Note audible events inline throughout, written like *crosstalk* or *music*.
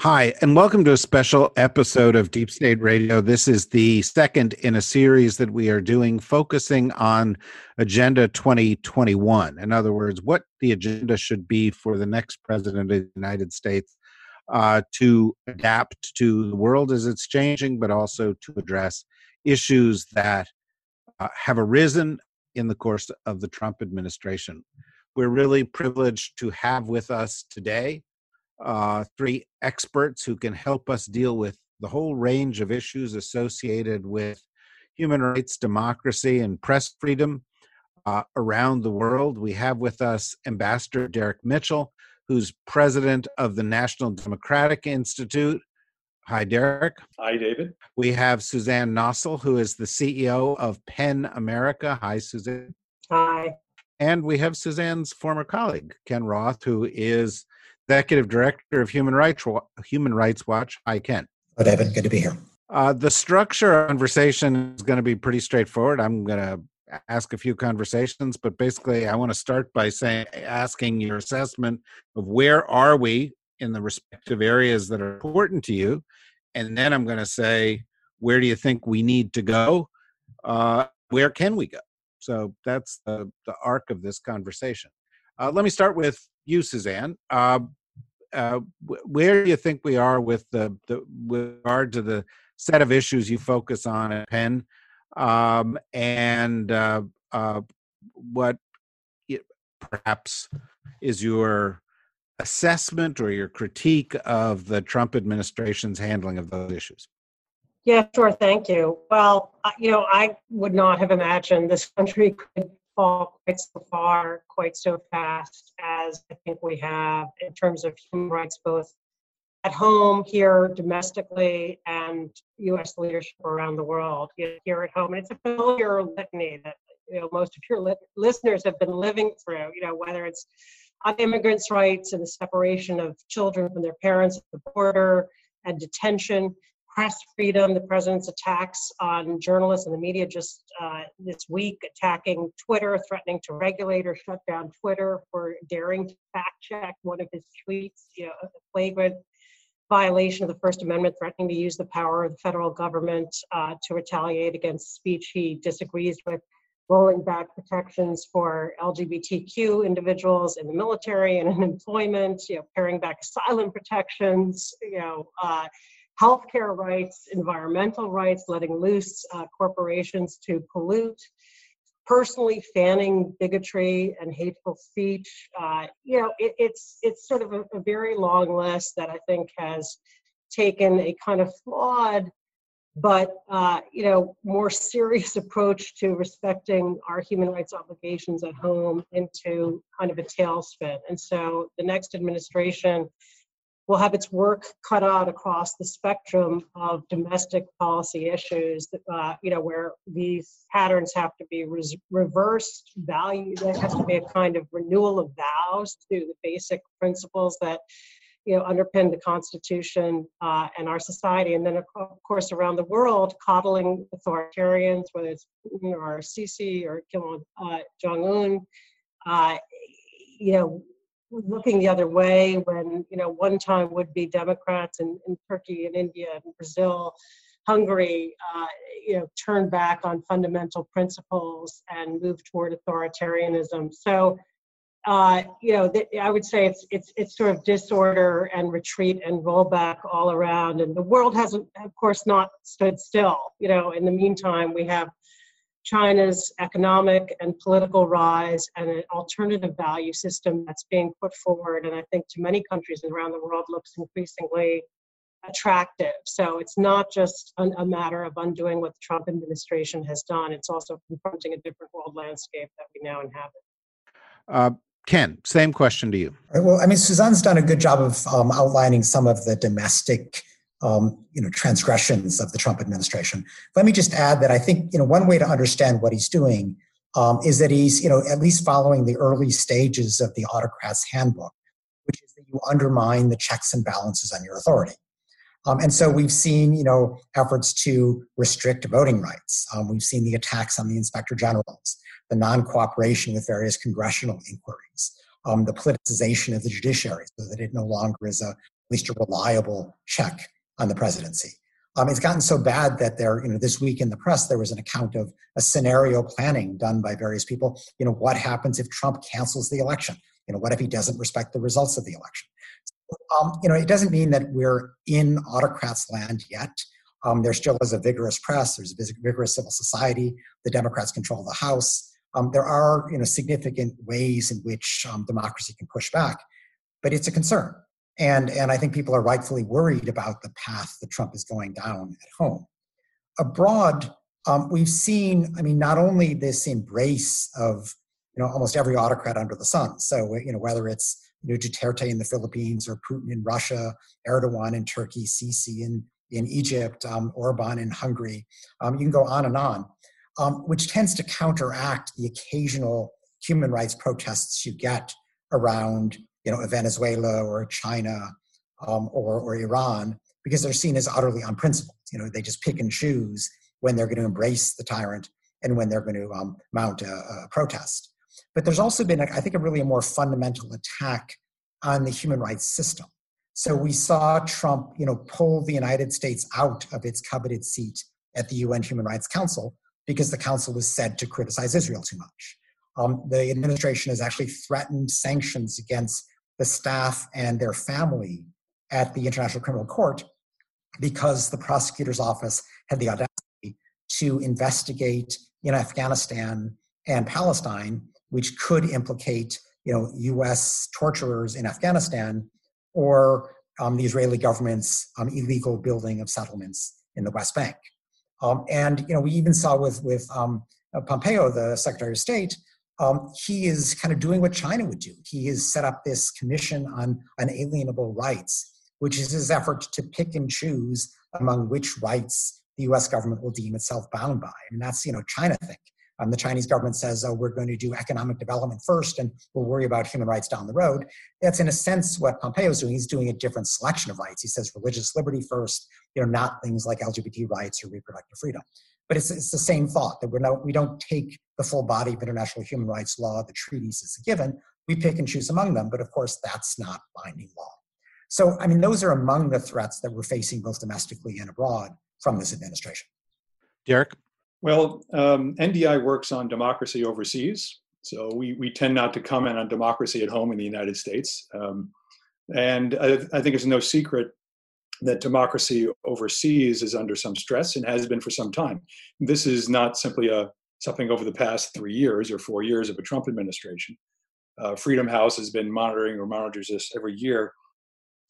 Hi, and welcome to a special episode of Deep State Radio. This is the second in a series that we are doing focusing on Agenda 2021. In other words, what the agenda should be for the next president of the United States uh, to adapt to the world as it's changing, but also to address issues that uh, have arisen in the course of the Trump administration. We're really privileged to have with us today uh, three experts who can help us deal with the whole range of issues associated with human rights, democracy, and press freedom uh, around the world. We have with us Ambassador Derek Mitchell, who's president of the National Democratic Institute. Hi, Derek. Hi, David. We have Suzanne Nossel, who is the CEO of PEN America. Hi, Suzanne. Hi. And we have Suzanne's former colleague, Ken Roth, who is executive director of Human Rights Human Rights Watch. Hi, Ken. Good, Evan. Good to be here. Uh, the structure of conversation is going to be pretty straightforward. I'm going to ask a few conversations, but basically, I want to start by saying, asking your assessment of where are we in the respective areas that are important to you, and then I'm going to say, where do you think we need to go? Uh, where can we go? So that's the, the arc of this conversation. Uh, let me start with you, Suzanne. Uh, uh, where do you think we are with the, the with regard to the set of issues you focus on at PEN, um, and uh, uh, what it, perhaps is your assessment or your critique of the Trump administration's handling of those issues? Yeah, sure. Thank you. Well, you know, I would not have imagined this country could fall quite so far, quite so fast as I think we have in terms of human rights, both at home, here domestically, and U.S. leadership around the world. Here at home, and it's a familiar litany that you know most of your li- listeners have been living through. You know, whether it's on immigrants' rights and the separation of children from their parents at the border and detention, press freedom, the president's attacks on journalists and the media just uh, this week, attacking Twitter, threatening to regulate or shut down Twitter for daring to fact check one of his tweets, you know, a flagrant violation of the First Amendment, threatening to use the power of the federal government uh, to retaliate against speech he disagrees with, rolling back protections for LGBTQ individuals in the military and in employment, you know, paring back asylum protections, you know, uh, healthcare rights, environmental rights, letting loose uh, corporations to pollute, personally fanning bigotry and hateful speech. Uh, you know, it, it's it's sort of a, a, very long list that I think has taken a kind of flawed but uh, you know more serious *laughs* approach to respecting our human rights obligations at home into kind of a tailspin and so the next administration will have its work cut out across the spectrum of domestic policy issues uh, you know, where these patterns have to be res- reversed, value, there has to be a kind of renewal of vows to the basic principles that, you know, underpin the Constitution uh, and our society. And then, of course, around the world, coddling authoritarians, whether it's Putin or Sisi or Kim uh, Jong-un, uh, you know, looking the other way when you know one time would be Democrats in, in Turkey and India and Brazil, Hungary, uh, you know, turn back on fundamental principles and move toward authoritarianism. So. Uh, you know, th- I would say it's it's it's sort of disorder and retreat and rollback all around, and the world hasn't, of course, not stood still. You know, in the meantime, we have China's economic and political rise and an alternative value system that's being put forward, and I think to many countries around the world looks increasingly attractive. So it's not just a, a matter of undoing what the Trump administration has done, it's also confronting a different world landscape that we now inhabit. Uh, Ken, same question to you. Well, I mean, Suzanne's done a good job of um, outlining some of the domestic um, you know, transgressions of the Trump administration. Let me just add that I think you know one way to understand what he's doing um, is that he's you know at least following the early stages of the autocrat's handbook, which is that you undermine the checks and balances on your authority. Um, and so we've seen, you know, efforts to restrict voting rights. Um, we've seen the attacks on the inspector generals, the non-cooperation with various congressional inquiries, um, the politicization of the judiciary, so that it no longer is a at least a reliable check on the presidency. Um, it's gotten so bad that there, you know, this week in the press there was an account of a scenario planning done by various people. You know, what happens if Trump cancels the election? You know, what if he doesn't respect the results of the election? Um, you know, it doesn't mean that we're in autocrats' land yet. Um, there still is a vigorous press. There's a vigorous civil society. The Democrats control the House. Um, there are, you know, significant ways in which um, democracy can push back, but it's a concern. And, and I think people are rightfully worried about the path that Trump is going down at home. Abroad, um, we've seen, I mean, not only this embrace of, you know, almost every autocrat under the sun. So, you know, whether it's you know, Duterte in the Philippines or Putin in Russia, Erdogan in Turkey, Sisi in, in Egypt, um, Orban in Hungary. Um, you can go on and on, um, which tends to counteract the occasional human rights protests you get around you know, Venezuela or China um, or, or Iran because they're seen as utterly unprincipled. You know, they just pick and choose when they're going to embrace the tyrant and when they're going to um, mount a, a, protest. But there's also been, I think, a really a more fundamental attack on the human rights system. So we saw Trump, you know, pull the United States out of its coveted seat at the UN Human Rights Council because the council was said to criticize Israel too much. Um, the administration has actually threatened sanctions against the staff and their family at the International Criminal Court because the prosecutor's office had the audacity to investigate in Afghanistan and Palestine, which could implicate you know, U.S. torturers in Afghanistan or um, the Israeli government's um, illegal building of settlements in the West Bank. Um, and you know, we even saw with with um, Pompeo, the Secretary of State, um, he is kind of doing what China would do. He has set up this commission on unalienable rights, which is his effort to pick and choose among which rights the U.S. government will deem itself bound by. Mean, that's you know China think. Um, the Chinese government says, "Oh, we're going to do economic development first, and we'll worry about human rights down the road." That's in a sense what Pompeo is doing. He's doing a different selection of rights. He says religious liberty first, you know, not things like LGBT rights or reproductive freedom. But it's, it's the same thought that we're not, we don't take the full body of international human rights law, the treaties as a given. We pick and choose among them, but of course, that's not binding law. So, I mean, those are among the threats that we're facing both domestically and abroad from this administration. Derek? Well, um, NDI works on democracy overseas. So we, we tend not to comment on democracy at home in the United States. Um, and I, I, think it's no secret that democracy overseas is under some stress and has been for some time. This is not simply a something over the past three years or four years of a Trump administration. Uh, Freedom House has been monitoring or monitors this every year,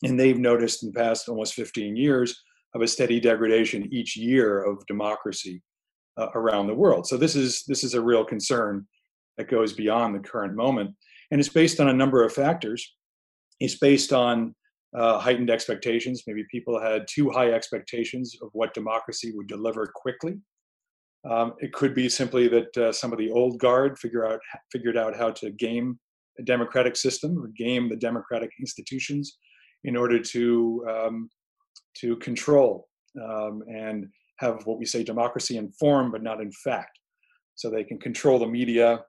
and they've noticed in the past almost 15 years of a steady degradation each year of democracy uh, around the world. So this is this is a real concern that goes beyond the current moment, and it's based on a number of factors. It's based on uh, heightened expectations. Maybe people had too high expectations of what democracy would deliver quickly. Um, it could be simply that uh, some of the old guard figure out figured out how to game a democratic system or game the democratic institutions in order to um, to control um, and have what we say democracy in form but not in fact. So they can control the media,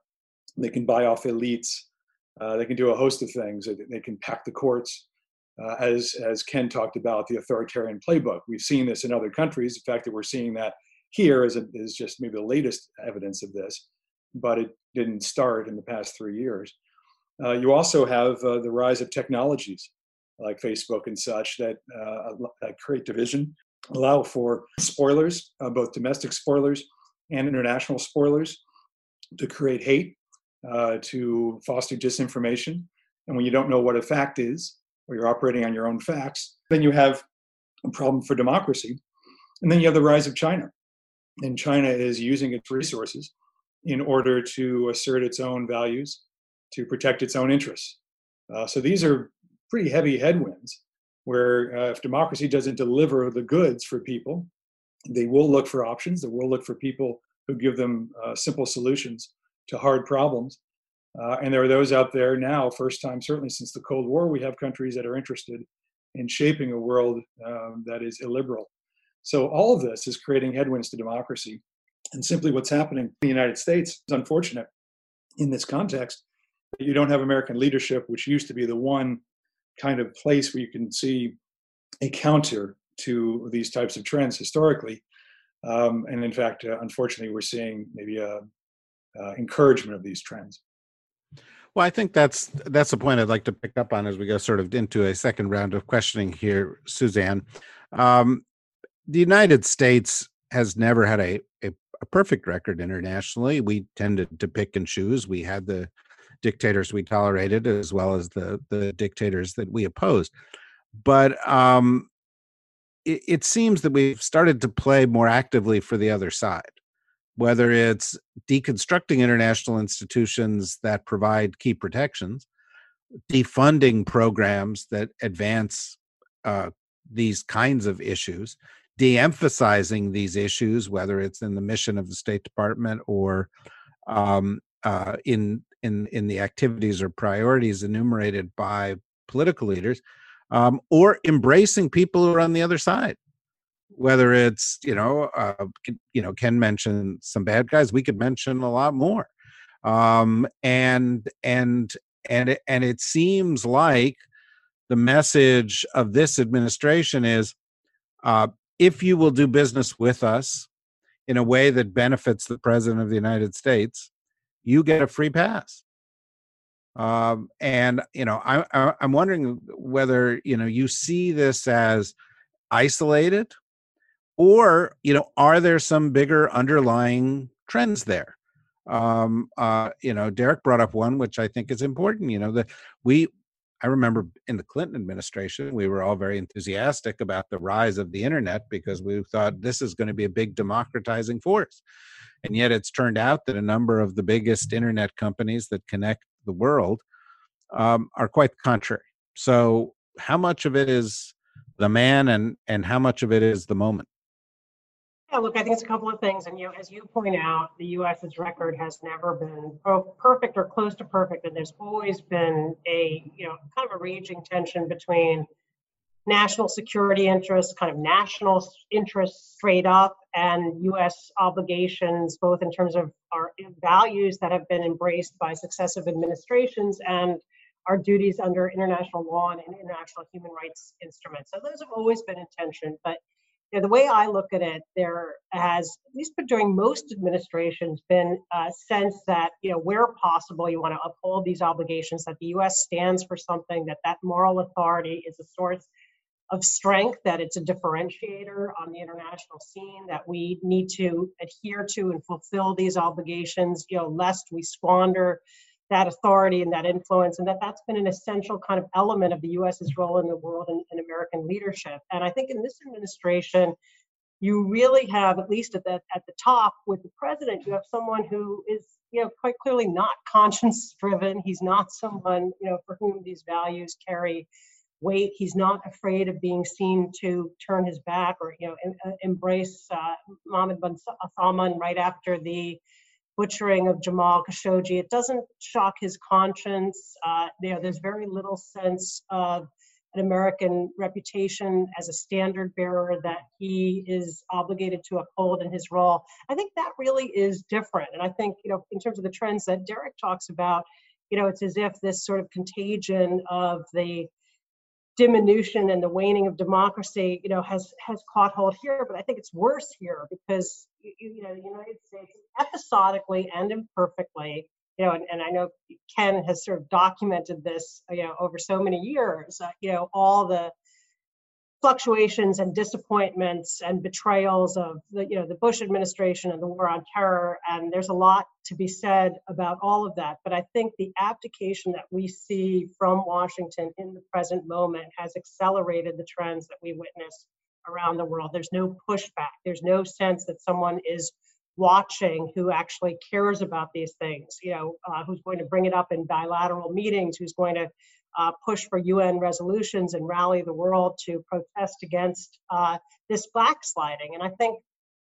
they can buy off elites, uh, they can do a host of things. They can pack the courts uh, as as Ken talked about the authoritarian playbook. We've seen this in other countries. The fact that we're seeing that here is a, is just maybe the latest evidence of this, but it didn't start in the past three years. Uh, you also have uh, the rise of technologies like Facebook and such that, uh, that create division, allow for spoilers, uh, both domestic spoilers and international spoilers to create hate, uh, to foster disinformation. And when you don't know what a fact is, or you're operating on your own facts, then you have a problem for democracy. And then you have the rise of China. And China is using its resources in order to assert its own values, to protect its own interests. Uh, so these are pretty heavy headwinds where uh, if democracy doesn't deliver the goods for people, they will look for options. They will look for people who give them uh, simple solutions to hard problems. Uh, and there are those out there now, first time certainly since the Cold War, we have countries that are interested in shaping a world um, that is illiberal. So all of this is creating headwinds to democracy. And simply what's happening in the United States is unfortunate in this context. That you don't have American leadership, which used to be the one kind of place where you can see a counter to these types of trends historically. Um, and in fact, uh, unfortunately, we're seeing maybe a, a encouragement of these trends. Well, I think that's that's a point I'd like to pick up on as we go sort of into a second round of questioning here, Suzanne. Um, the United States has never had a, a, a, perfect record internationally. We tended to pick and choose. We had the dictators we tolerated as well as the the dictators that we opposed. But um, it, it seems that we've started to play more actively for the other side whether it's deconstructing international institutions that provide key protections, defunding programs that advance uh, these kinds of issues, de emphasizing these issues, whether it's in the mission of the State Department or um, uh, in, in, in the activities or priorities enumerated by political leaders, um, or embracing people who are on the other side whether it's you know uh, you know ken mentioned some bad guys we could mention a lot more. Um and and and it, and it seems like the message of this administration is uh, if you will do business with us in a way that benefits the president of the united states you get a free pass. Um, and you know I, I i'm wondering whether you know you see this as isolated or you know are there some bigger underlying trends there? Um uh you know derek brought up one which i think is important you know that we i remember in the clinton administration we were all very enthusiastic about the rise of the internet because we thought this is going to be a big democratizing force. And yet it's turned out that a number of the biggest internet companies that connect the world um, are quite the contrary. So how much of it is the man and and how much of it is the moment yeah, look, I think it's a couple of things. And you know, as you point out, the U.S.'s record has never been perfect or close to perfect, and there's always been a you know kind of a raging tension between national security interests, kind of national interests straight up, and U.S. obligations, both in terms of our values that have been embraced by successive administrations and our duties under international law and international human rights instruments. So those have always been in tension, but you know, the way I look at it, there has, at least during most administrations, been a sense that, you know, where possible, you want to uphold these obligations, that the U.S. stands for something, that that moral authority is a source of strength, that it's a differentiator on the international scene, that we need to adhere to and fulfill these obligations, you know, lest we squander that authority and that influence, and that that's been an essential kind of element of the U.S.'s role in the world and, in American leadership. And I think in this administration, you really have, at least at the at the top with the president, you have someone who is, you know, quite clearly not *laughs* conscience driven. He's not someone, you know, for whom these values carry weight. He's not afraid of being seen to turn his back or, you know, em- embrace uh, Mohammed bin Salman right after the butchering of Jamal Khashoggi. It doesn't shock his conscience. Uh, you know, there's very little sense of an American reputation as a standard bearer that he is obligated to uphold in his role. I think that really is different. And I think, you know, in terms of the trends that Derek talks about, you know, it's as if this sort of contagion of the diminution and the waning of democracy, you know, has has caught hold here. But I think it's worse here because you, you know the United States episodically and imperfectly, you know, and, and I know Ken has sort of documented this, you know, over so many years. Uh, you know, all the fluctuations and disappointments and betrayals of the you know the Bush administration and the war on terror. And there's a lot to be said about all of that. But I think the abdication that we see from Washington in the present moment has accelerated the trends that we witness around the world. There's no pushback. There's no sense that someone is watching who actually cares about these things you know uh, who's going to bring it up in bilateral meetings who's going to uh, push for UN resolutions and rally the world to protest against uh, this backsliding. And I think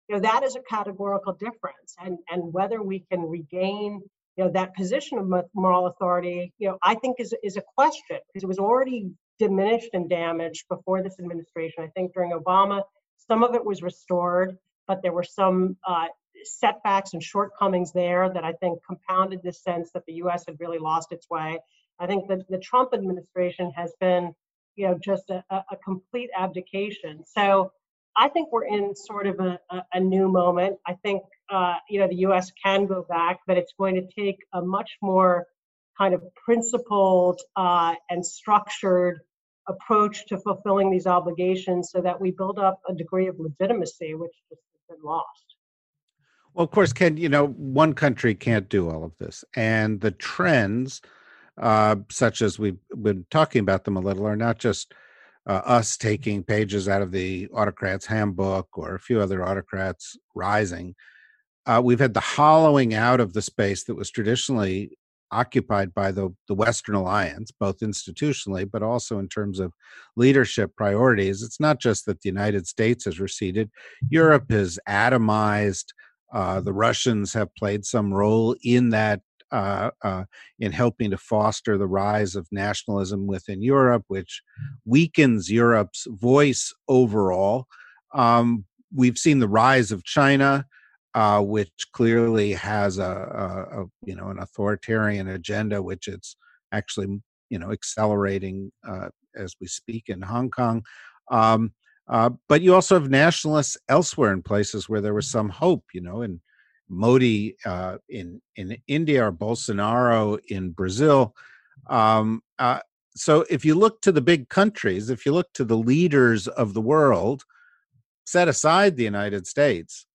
you know that is a categorical difference. And and whether we can regain you know that position of moral authority, you know, I think is is a question because it was already diminished and damaged before this administration. I think during Obama, some of it was restored, but there were some uh, setbacks and shortcomings there that I think compounded this sense that the U.S. had really lost its way. I think that the Trump administration has been, you know, just a, a complete abdication. So I think we're in sort of a, a, new moment. I think, uh, you know, the U.S. can go back, but it's going to take a much more kind of principled uh, and structured approach to fulfilling these obligations so that we build up a degree of legitimacy, which has been lost. Well, of course, Ken, you know, one country can't do all of this. And the trends uh, such as we've been talking about them a little, are not just uh, us taking pages out of the autocrats handbook or a few other autocrats rising. Uh, we've had the hollowing out of the space that was traditionally occupied by the, the Western alliance, both institutionally, but also in terms of leadership priorities. It's not just that the United States has receded, Europe has atomized. Uh, the Russians have played some role in that uh, uh, in helping to foster the rise of nationalism within Europe, which weakens Europe's voice overall. Um, we've seen the rise of China, uh, which clearly has a, a, a, you know an authoritarian agenda, which it's actually you know accelerating uh, as we speak in Hong Kong. Um, uh, but you also have nationalists elsewhere in places where there was some hope, you know, in Modi uh, in in India or Bolsonaro in Brazil. Um, uh, so if you look to the big countries, if you look to the leaders of the world, set aside the United States,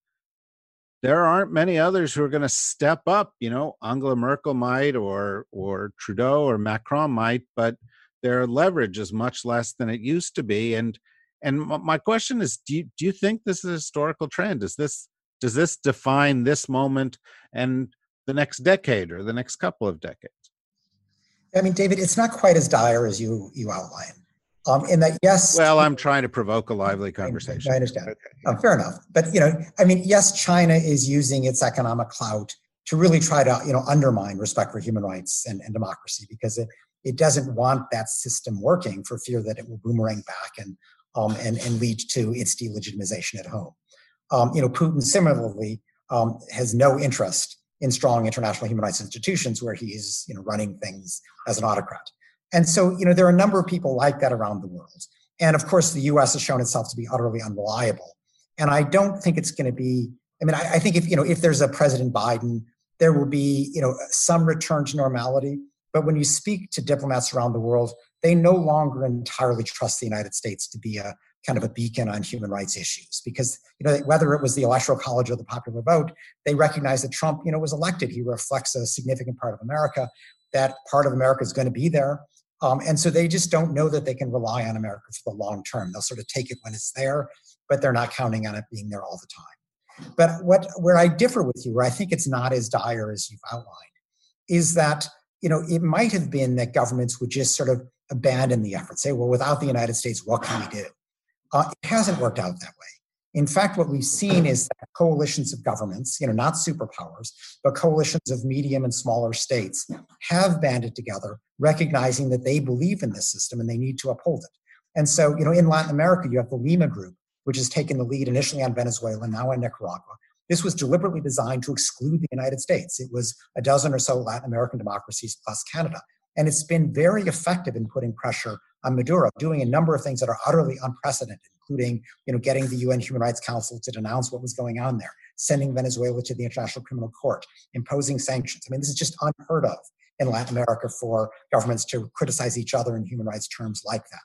there aren't many others who are going to step up. You know, Angela Merkel might, or or Trudeau or Macron might, but their leverage is much less than it used to be. And and my question is, do you do you think this is a historical trend? Is this does this define this moment and the next decade or the next couple of decades? I mean, David, it's not quite as dire as you you outline. Um, in that, yes. Well, I'm trying to provoke a lively conversation. I understand. Okay. Um, fair enough. But you know, I mean, yes, China is using its economic clout to really try to you know undermine respect for human rights and, and democracy because it it doesn't want that system working for fear that it will boomerang back and um, and and lead to its delegitimization at home. Um, you know, Putin similarly um, has no interest in strong international human rights institutions where he's you know running things as an autocrat. And so you know there are a number of people like that around the world. And of course, the U.S. has shown itself to be utterly unreliable. And I don't think it's going to be. I mean, I, I think if you know if there's a President Biden, there will be you know some return to normality. But when you speak to diplomats around the world, they no longer entirely trust the United States to be a kind of a beacon on human rights issues because you know whether it was the electoral college or the popular vote they recognize that trump you know was elected. He reflects a significant part of america that part of america is going to be there. Um, and so they just don't know that they can rely on america for the long term. They'll sort of take it when it's there but they're not counting on it being there all the time. But what where i differ with you where i think it's not as dire as you've outlined is that you know it might have been that governments would just sort of abandon the effort say well without the united states what can we do uh, it hasn't worked out that way. In fact, what we've seen is that coalitions of governments, you know, not superpowers, but coalitions of medium and smaller states have banded together, recognizing that they believe in this system and they need to uphold it. And so, you know, in Latin America, you have the Lima Group, which has taken the lead initially on Venezuela, now on Nicaragua. This was deliberately designed to exclude the United States. It was a dozen or so Latin American democracies plus Canada. And it's been very effective in putting pressure on Maduro, doing a number of things that are utterly unprecedented, including you know, getting the UN Human Rights Council to denounce what was going on there, sending Venezuela to the International Criminal Court, imposing sanctions. I mean, this is just unheard of in Latin America for governments to criticize each other in human rights terms like that.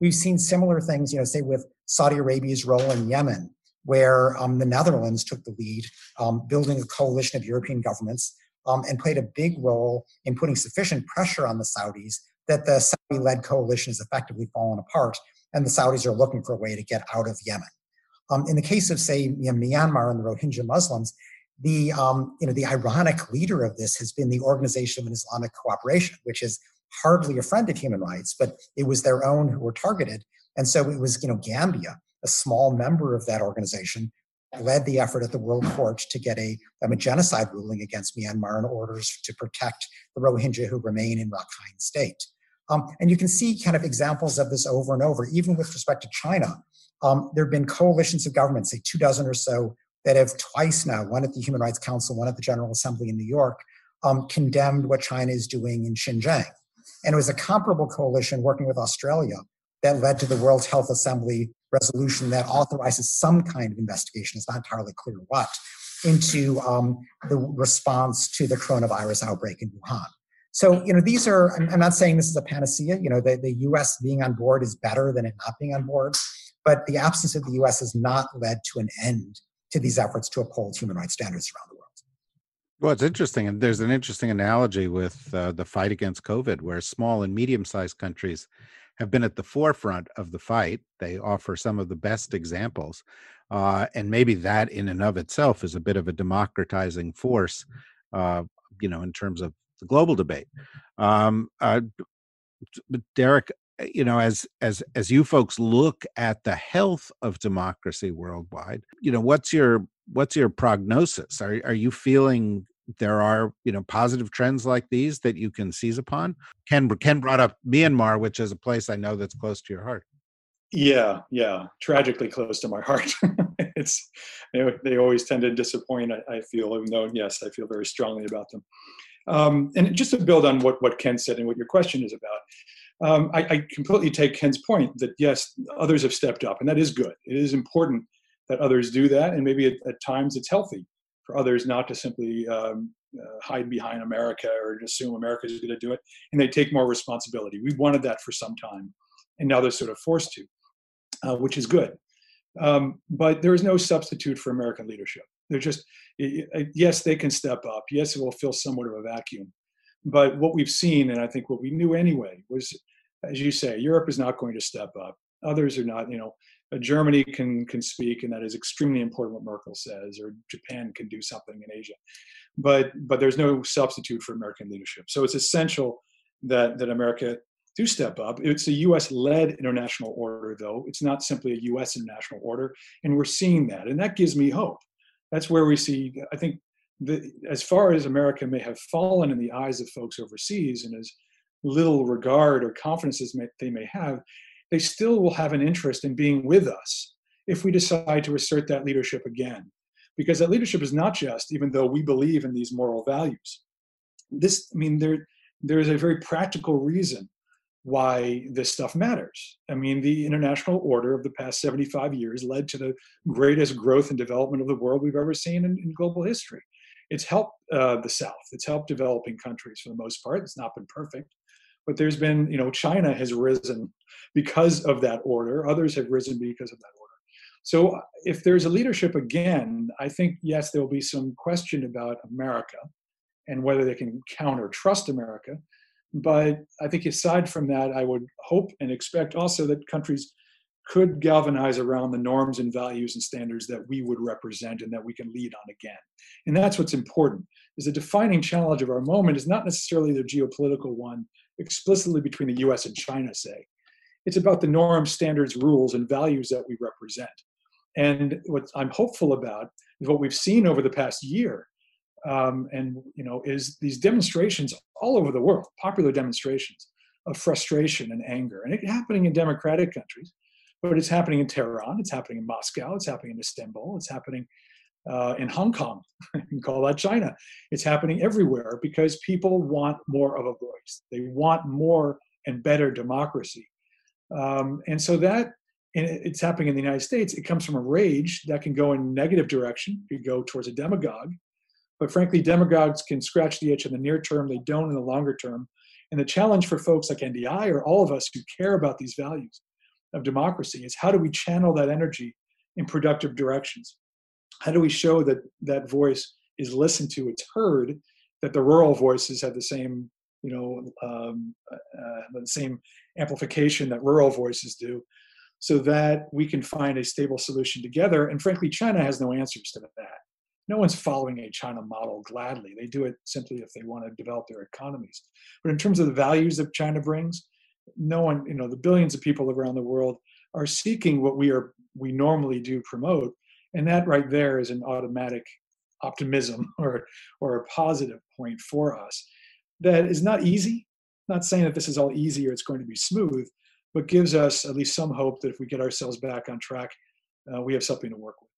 We've seen similar things, you know, say with Saudi Arabia's role in Yemen, where um, the Netherlands took the lead, um, building a coalition of European governments um, and played a big role in putting sufficient pressure on the Saudis that the Saudi led coalition has effectively fallen apart, and the Saudis are looking for a way to get out of Yemen. Um, in the case of, say, you know, Myanmar and the Rohingya Muslims, the um, you know the ironic leader of this has been the Organization of Islamic Cooperation, which is hardly a friend of human rights, but it was their own who were targeted, and so it was you know Gambia, a small member of that organization, led the effort at the World Court to get a, a genocide ruling against Myanmar in orders to protect the Rohingya who remain in Rakhine State. Um, and you can see kind of examples of this over and over, even with respect to China. Um, there have been coalitions of governments, say two dozen or so, that have twice now, one at the Human Rights Council, one at the General Assembly in New York, um, condemned what China is doing in Xinjiang. And it was a comparable coalition working with Australia that led to the World Health Assembly resolution that authorizes some kind of investigation, it's not entirely clear what, into um, the response to the coronavirus outbreak in Wuhan. So, you know, these are, I'm not saying this is a panacea. You know, the, the US being on board is better than it not being on board, but the absence of the US has not led to an end to these efforts to uphold human rights standards around the world. Well, it's interesting. And there's an interesting analogy with uh, the fight against COVID, where small and medium sized countries have been at the forefront of the fight. They offer some of the best examples. Uh, and maybe that in and of itself is a bit of a democratizing force, uh, you know, in terms of the global debate. Um, uh, Derek, uh, you know, as as as you folks look at the health of democracy worldwide, you know, what's your what's your prognosis? Are are you feeling there are you know positive trends like these that you can seize upon? Ken Ken brought up Myanmar, which is a place I know that's close to your heart. Yeah, yeah, tragically close to my heart. *laughs* it's they, they, always tend to disappoint. I, I, feel, even though yes, I feel very strongly about them. Um, and just to build on what, what Ken said and what your question is about, um, I, I, completely take Ken's point that yes, others have stepped up, and that is good. It is important that others do that, and maybe at, at times it's healthy for others not to simply um, uh, hide behind America or assume America is going to do it, and they take more responsibility. We wanted that for some time, and now they're sort of forced to, uh, which is good. Um, but there is no substitute for American leadership. They're just, yes, they can step up. Yes, it will fill somewhat of a vacuum. But what we've seen, and I think what we knew anyway, was, as you say, Europe is not going to step up. Others are not, you know, uh, Germany can can speak, and that is extremely important what Merkel says, or Japan can do something in Asia. But but there's no substitute for American leadership. So it's essential that that America do step up. It's a US led international order, though. It's not simply a US international order. And we're seeing that. And that gives me hope that's where we see, I think, the, as far as America may have fallen in the eyes of folks overseas and as little regard or confidence as they may have, they still will have an interest in being with us if we decide to assert that leadership again. Because that leadership is not just, even though we believe in these moral values. This, I mean, there, there is a very practical reason why this stuff matters. I mean, the international order of the past 75 years led to the greatest growth and development of the world we've ever seen in, in global history. It's helped uh, the South. It's helped developing countries for the most part. It's not been perfect, but there's been, you know, China has risen because of that order. Others have risen because of that order. So uh, if there's a leadership again, I think yes, there will be some question about America and whether they can count or trust America. But I think aside from that, I would hope and expect also that countries could galvanize around the norms and values and standards that we would represent and that we can lead on again. And that's what's important. Is the defining challenge of our moment is not necessarily the geopolitical one explicitly between the US and China, say. It's about the norms, standards, rules, and values that we represent. And what I'm hopeful about is what we've seen over the past year um, and you know is these demonstrations all over the world popular demonstrations of frustration and anger and it's happening in democratic countries but it's happening in tehran it's happening in moscow it's happening in istanbul it's happening uh, in hong kong *laughs* you can call that china. It's happening everywhere because people want more of a voice. They want more and better democracy. Um, and so that and it's happening in the united states. It comes from a rage that can go in negative direction. It could go towards a demagogue. But frankly, demagogues can scratch the itch in the near term, they don't in the longer term. And the challenge for folks like NDI or all of us who care about these values of democracy is how do we channel that energy in productive directions? How do we show that that voice is listened to, it's heard, that the rural voices have the same, you know, um, uh, the same amplification that rural voices do, so that we can find a stable solution together. And frankly, China has no answers to that. No one's following a China model gladly. They do it simply if they want to develop their economies. But in terms of the values that China brings, no one, you know, the billions of people around the world are seeking what we are we normally do promote, and that right there is an automatic optimism *laughs* or or a positive point for us that is not easy. Not saying that this is all easy or it's going to be smooth, but gives us at least some hope that if we get ourselves back on track, uh, we have something to work with.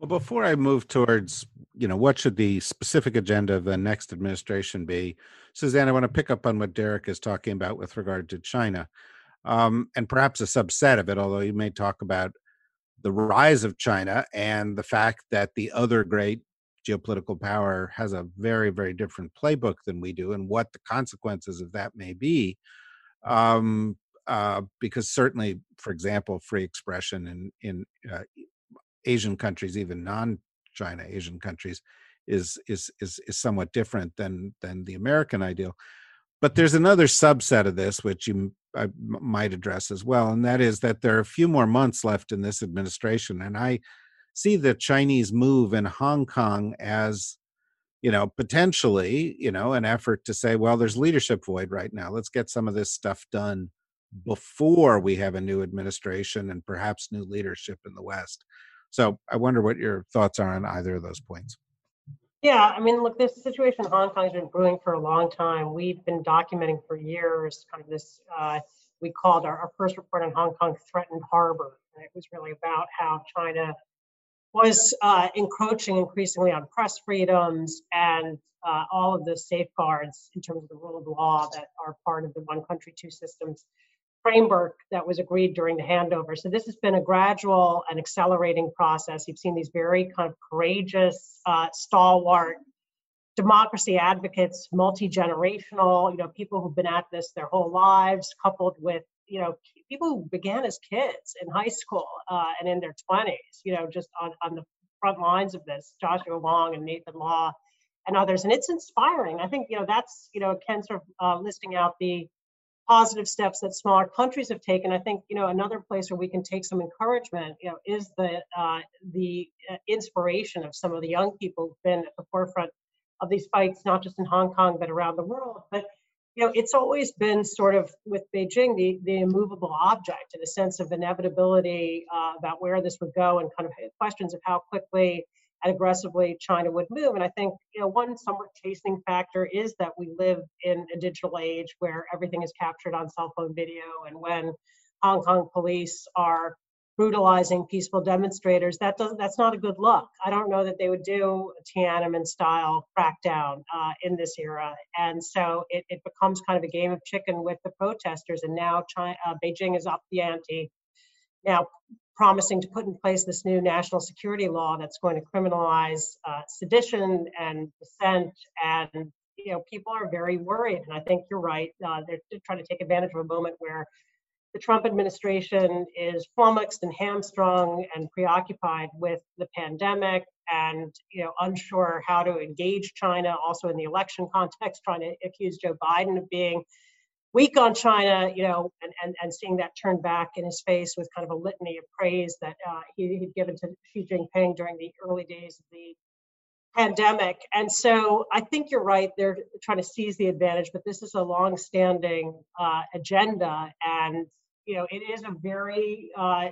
Well, before I move towards, you know, what should the specific agenda of the next administration be, Suzanne, I want to pick up on what Derek is talking about with regard to China, um, and perhaps a subset of it, although you may talk about the rise of China and the fact that the other great geopolitical power has a very, very different playbook than we do, and what the consequences of that may be. Um, uh, because certainly, for example, free expression in in uh, Asian countries, even non-China Asian countries, is is is is somewhat different than than the American ideal. But there's another subset of this which you I might address as well, and that is that there are a few more months left in this administration, and I see the Chinese move in Hong Kong as you know potentially you know an effort to say well there's leadership void right now let's get some of this stuff done before we have a new administration and perhaps new leadership in the west so I wonder what your thoughts are on either of those points. Yeah, I mean, look, this situation in Hong Kong has been brewing for a long time. We've been documenting for years kind of this, uh, we called our, our first report on Hong Kong threatened harbor. And it was really about how China was uh, encroaching increasingly on press freedoms and uh, all of the safeguards in terms of the rule of law that are part of the one country, two systems framework that was agreed during the handover. So this has been a gradual and accelerating process. You've seen these very kind of courageous, uh, stalwart democracy advocates, multi-generational, you know, people who've been at this their whole lives, coupled with, you know, people who began as kids in high school uh, and in their 20s, you know, just on, on the front lines of this, Joshua Wong and Nathan Law and others. And it's inspiring. I think, you know, that's, you know, Ken sort of uh, listing out the positive steps that smaller countries have taken. I think you know another place where we can take some encouragement, you know, is the uh, the uh, inspiration of some of the young people who've been at the forefront of these fights, not just in Hong Kong but around the world. But you know, it's always been sort of with Beijing the the immovable object in a sense of inevitability uh, about where this would go and kind of questions of how quickly and aggressively China would move. And I think you know one somewhat chastening factor is that we live in a digital age where everything is captured on cell phone video, and when Hong Kong police are brutalizing peaceful demonstrators, that doesn't that's not a good look. I don't know that they would do a Tiananmen style crackdown uh, in this era, and so it, it becomes kind of a game of chicken with the protesters. And now China, uh, Beijing is up the ante. Now promising to put in place this new national security law that's going to criminalize uh, sedition and dissent and you know people are very worried. And i think you're right uh, they're, they're, trying to take advantage of a moment where the trump administration is flummoxed and hamstrung and preoccupied with the pandemic and you know unsure how to engage china also in the election context trying to accuse joe biden of being weak on China, you know, and, and, and seeing that turned back in his face with kind of a litany of praise that uh, he, he'd given to Xi Jinping during the early days of the pandemic. And so I think you're right. They're trying to seize the advantage, but this is a long-standing uh, agenda, and you know, it is a very uh,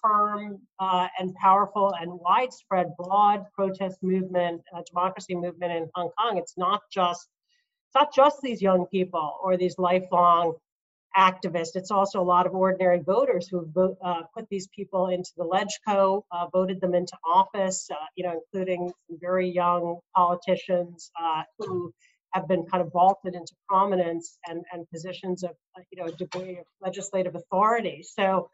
firm uh, and powerful and widespread, broad protest movement, democracy movement in Hong Kong. It's not just it's not just these young people or these lifelong activists. It's also a lot of ordinary voters who uh, put these people into the LegCo, uh, voted them into office, uh, you know, including very young politicians uh, who have been kind of vaulted into prominence and, and positions of, uh, you know, a degree of legislative authority. So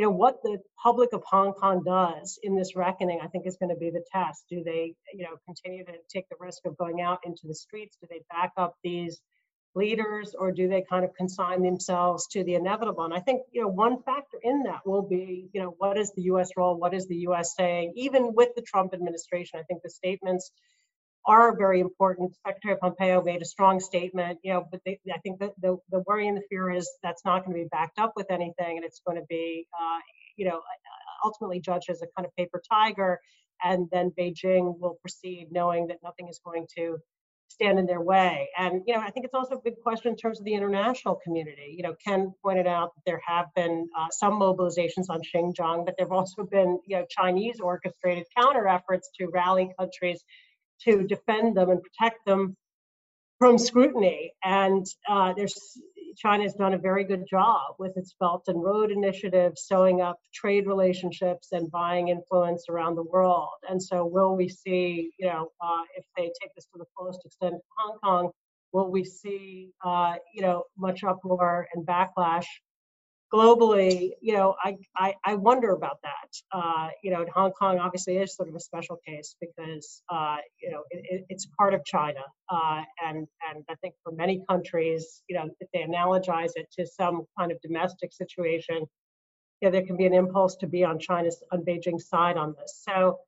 you know what the public of hong kong does in this reckoning i think is going to be the test. Do they you know continue to take the risk of going out into the streets? Do they back up these leaders or do they kind of consign themselves to the inevitable? And i think you know one factor in that will be you know what is the us role? What is the us saying? Even with the trump administration i think the statements are very important secretary pompeo made a strong statement you know but they, i think that the, the worry and the fear is that's not going to be backed up with anything and it's going to be uh, you know ultimately judged as a kind of paper tiger and then beijing will proceed knowing that nothing is going to stand in their way. And you know, I think it's also a big question in terms of the international community. You know, Ken pointed out that there have been uh, some mobilizations on Xinjiang, but there have also been you know Chinese orchestrated counter efforts to rally countries to defend them and protect them from scrutiny. And uh, there's China has done a very good job with its Belt and Road Initiative, sewing up trade relationships and buying influence around the world. And so, will we see, you know, uh, if they take this to the fullest extent of Hong Kong, will we see, uh, you know, much uproar and backlash globally, you know, I, I, I wonder about that. Uh, you know, Hong Kong obviously is sort of a special case because, uh, you know, it, it's part of China. Uh, and, and I think for many countries, you know, if they analogize it to some kind of domestic situation, you know, there can be an impulse to be on China's, on Beijing's side on this. So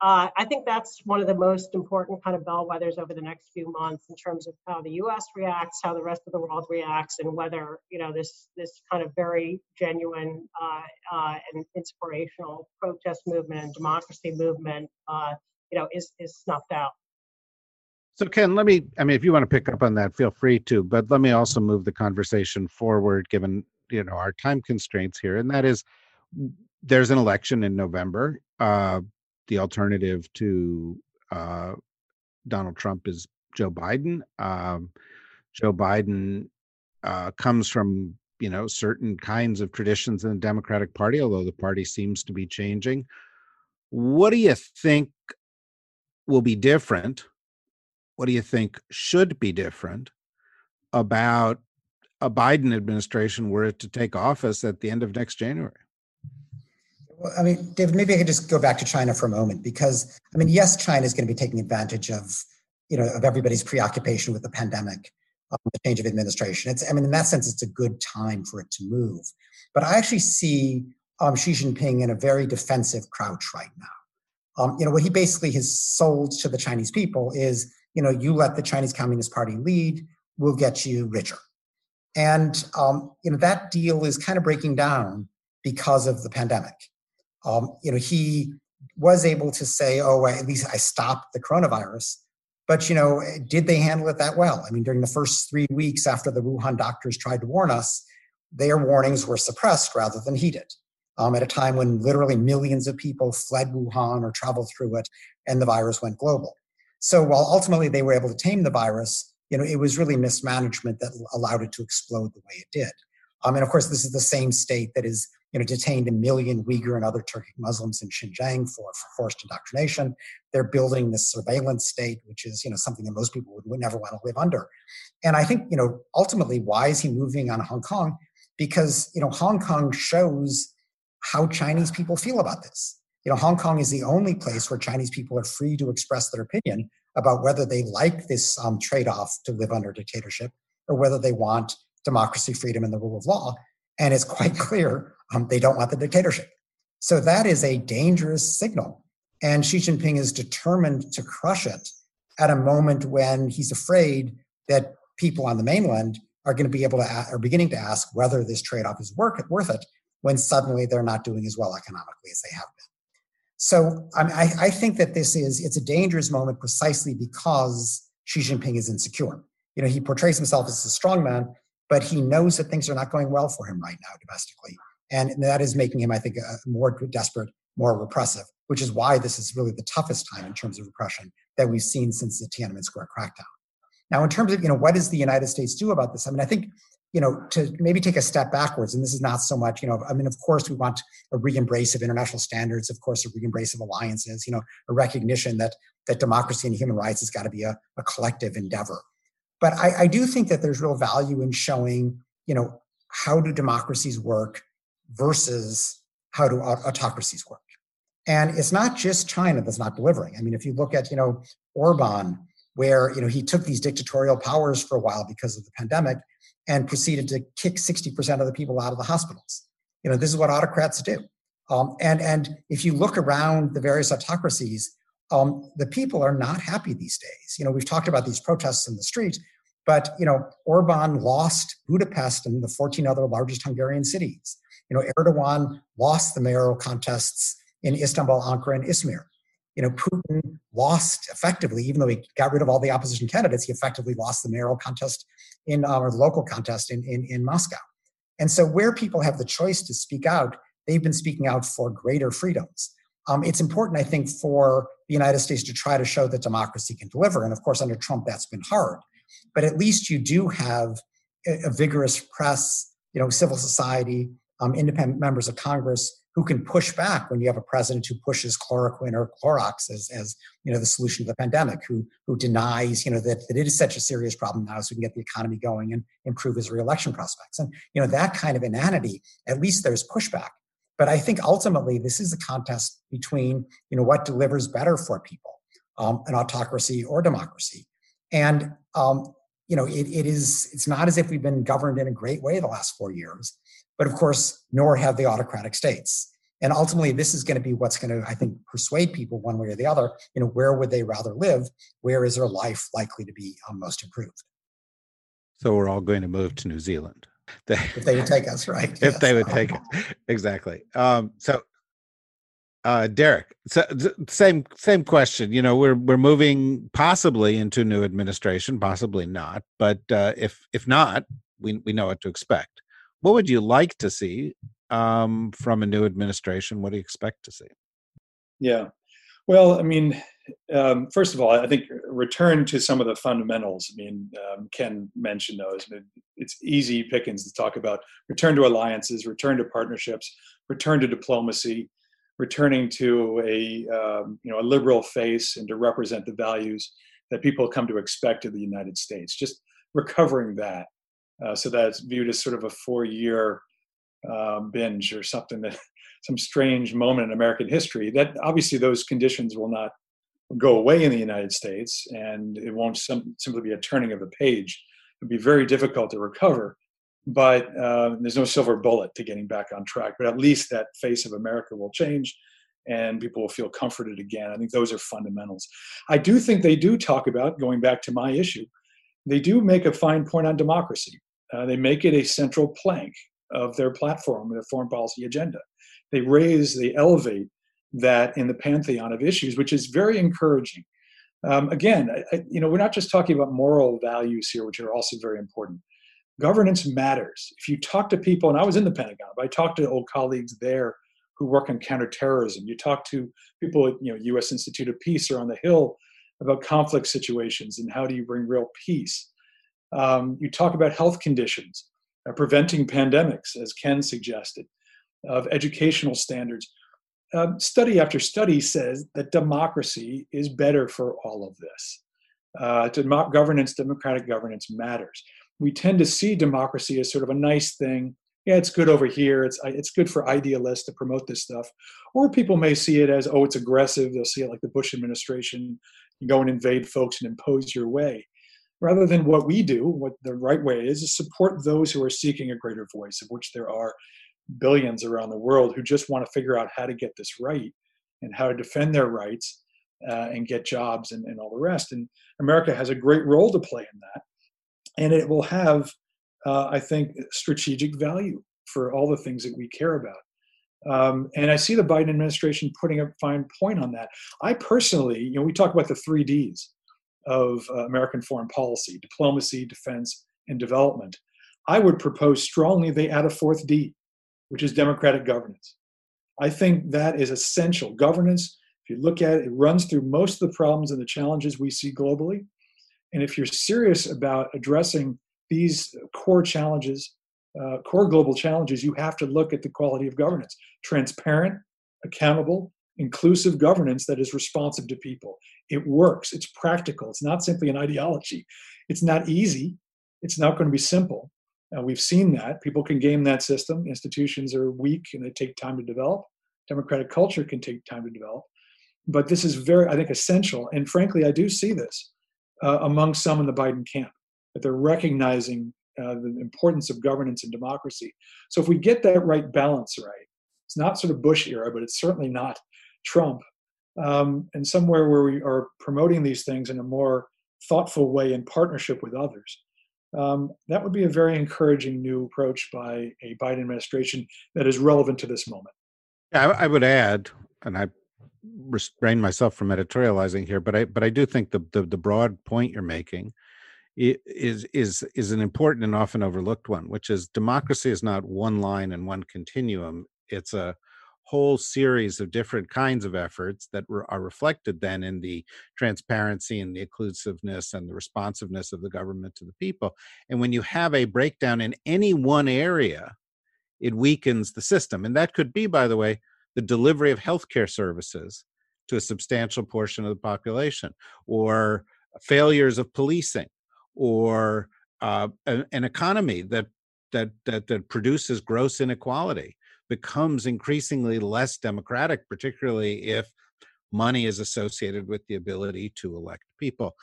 uh, I think that's one of the most important kind of bellwethers over the next few months in terms of how the U.S. reacts, how the rest of the world reacts, and whether you know this this kind of very genuine uh, uh, and inspirational protest movement and democracy movement, uh, you know, is is snuffed out. So Ken, let me. I mean, if you want to pick up on that, feel free to. But let me also move the conversation forward, given you know our time constraints here, and that is there's an election in November. Uh, the alternative to uh, Donald Trump is Joe Biden. Um, Joe Biden uh, comes from you know certain kinds of traditions in the Democratic Party, although the party seems to be changing. What do you think will be different? What do you think should be different about a Biden administration were it to take office at the end of next January? Well, I mean, David, maybe I could just go back to China for a moment because, I mean, yes, China is going to be taking advantage of, you know, of everybody's preoccupation with the pandemic, um, the change of administration. It's, I mean, in that sense, it's a good time for it to move. But I actually see um, Xi Jinping in a very defensive crouch right now. Um, you know, what he basically has sold to the Chinese people is, you know, you let the Chinese Communist Party lead, we'll get you richer. And, um, you know, that deal is kind of breaking down because of the pandemic um, you know, he was able to say, oh, at least I stopped the coronavirus. But, you know, did they handle it that well? I mean, during the first three weeks after the Wuhan doctors tried to warn us, their warnings were suppressed rather than heeded. Um, at a time when literally millions of people fled Wuhan or traveled through it, and the virus went global. So while ultimately they were able to tame the virus, you know, it was really mismanagement that allowed it to explode the way it did. Um, and of course, this is the same state that is you know, detained a million Uyghur and other Turkic Muslims in Xinjiang for, for forced indoctrination. They're building this surveillance state, which is, you know, something that most people would, would never want to live under. And I think, you know, ultimately, why is he moving on Hong Kong? Because, you know, Hong Kong shows how Chinese people feel about this. You know, Hong Kong is the only place where Chinese people are free to express their opinion about whether they like this um, trade off to live under dictatorship or whether they want democracy, freedom, and the rule of law. And it's quite *laughs* clear um, they don't want the dictatorship. So that is a dangerous signal. And Xi Jinping is determined to crush it at a moment when he's afraid that people on the mainland are going to be able to are beginning to ask whether this trade-off is worth it, worth it when suddenly they're not doing as well economically as they have been. So I, I think that this is it's a dangerous moment precisely because Xi Jinping is insecure. You know, he portrays himself as a strong man, but he knows that things are not going well for him right now domestically. And that is making him, I think, uh, more desperate, more repressive, which is why this is really the toughest time in terms of repression that we've seen since the Tiananmen Square crackdown. Now, in terms of, you know, what does the United States do about this? I mean, I think, you know, to maybe take a step backwards, and this is not so much, you know, I mean, of course, we want a re-embrace of international standards, of course, a re-embrace of alliances, you know, a recognition that that democracy and human rights has got to be a, a collective endeavor. But I, I do think that there's real value in showing, you know, how do democracies work versus how do autocracies work. And it's not just China that's not delivering. I mean, if you look at, you know, Orban where you know he took these dictatorial powers for a while because of the pandemic and proceeded to kick 60% of the people out of the hospitals. You know, this is what autocrats do. Um, and, and if you look around the various autocracies, um, the people are not happy these days. You know, we've talked about these protests in the street, but you know, Orban lost Budapest and the 14 other largest Hungarian cities. You know, Erdogan lost the mayoral contests in Istanbul, Ankara, and Izmir. You know, Putin lost effectively, even though he got rid of all the opposition candidates, he effectively lost the mayoral contest in uh, or the local contest in, in, in Moscow. And so, where people have the choice to speak out, they've been speaking out for greater freedoms. Um, it's important, I think, for the United States to try to show that democracy can deliver. And of course, under Trump, that's been hard. But at least you do have a, a vigorous press, you know, civil society, um, independent members of Congress who can push back when you have a president who pushes chloroquine or Clorox as, as you know the solution to the pandemic, who who denies you know that, that it is such a serious problem now, so we can get the economy going and improve his reelection prospects. And you know that kind of inanity, at least there's pushback. But I think ultimately this is a contest between you know what delivers better for people, um, an autocracy or democracy, and um, you know it, it is it's not as if we've been governed in a great way the last four years but of course, nor have the autocratic states. And ultimately, this is going to be what's going to, I think, persuade people one way or the other. You know, where would they rather live? Where is their life likely to be um, most improved? So we're all going to move to New Zealand. *laughs* if they would take us, right? if yes. they would take it, exactly. Um, so, uh, Derek, so, same same question. You know, we're we're moving possibly into new administration, possibly not. But uh, if if not, we we know what to expect what would you like to see um, from a new administration? What do you expect to see? Yeah. Well, I mean, um, first of all, I think return to some of the fundamentals. I mean, um, Ken mentioned those. I mean, it's easy pickings to talk about return to alliances, return to partnerships, return to diplomacy, returning to a um, you know a liberal face and to represent the values that people come to expect of the United States. Just recovering that. Uh, so that's viewed as sort of a four-year um, binge or something that some strange moment in American history. That obviously those conditions will not go away in the United States, and it won't some, simply be a turning of the page. It'd be very difficult to recover, but uh, there's no silver bullet to getting back on track. But at least that face of America will change, and people will feel comforted again. I think those are fundamentals. I do think they do talk about going back to my issue. They do make a fine point on democracy. Uh, they make it a central plank of their platform, their foreign policy agenda. They raise, they elevate that in the pantheon of issues, which is very encouraging. Um, again, I, you know, we're not just talking about moral values here, which are also very important. Governance matters. If you talk to people, and I was in the Pentagon, but I talked to old colleagues there who work on counterterrorism. You talk to people at you know U.S. Institute of Peace or on the Hill about conflict situations and how do you bring real peace. Um, you talk about health conditions, uh, preventing pandemics, as Ken suggested, of educational standards. Uh, study after study says that democracy is better for all of this. Uh, dem- governance, democratic governance matters. We tend to see democracy as sort of a nice thing. Yeah, it's good over here. It's it's good for idealists to promote this stuff. Or people may see it as, oh, it's aggressive. They'll see it like the Bush administration. You go and invade folks and impose your way rather than what we do, what the right way is, is support those who are seeking a greater voice, of which there are billions around the world who just want to figure out how to get this right and how to defend their rights uh, and get jobs and, and all the rest. And America has a great role to play in that. And it will have, uh, I think, strategic value for all the things that we care about. Um, and I see the Biden administration putting a fine point on that. I personally, you know, we talk about the three Ds of uh, American foreign policy diplomacy, defense, and development. I would propose strongly they add a fourth D, which is democratic governance. I think that is essential. Governance, if you look at it, it runs through most of the problems and the challenges we see globally. And if you're serious about addressing these core challenges, uh, core global challenges, you have to look at the quality of governance transparent, accountable, inclusive governance that is responsive to people. It works, it's practical, it's not simply an ideology. It's not easy, it's not going to be simple. Uh, we've seen that. People can game that system. Institutions are weak and they take time to develop. Democratic culture can take time to develop. But this is very, I think, essential. And frankly, I do see this uh, among some in the Biden camp, that they're recognizing uh, the importance of governance and democracy. So if we get that right balance right, it's not sort of Bush era, but it's certainly not Trump. Um, and somewhere where we are promoting these things in a more thoughtful way in partnership with others. Um, that would be a very encouraging new approach by a Biden administration that is relevant to this moment. Yeah, I, I would add, and I restrain myself from editorializing here, but I but I do think the the, the broad point you're making is is is an important and often overlooked one, which is democracy is not one line and one continuum. It's a whole series of different kinds of efforts that re- are reflected then in the transparency and the inclusiveness and the responsiveness of the government to the people. And when you have a breakdown in any one area, it weakens the system. And that could be, by the way, the delivery of healthcare services to a substantial portion of the population, or failures of policing, or uh, an, economy that that that that produces gross inequality becomes increasingly less democratic, particularly if money is associated with the ability to elect people.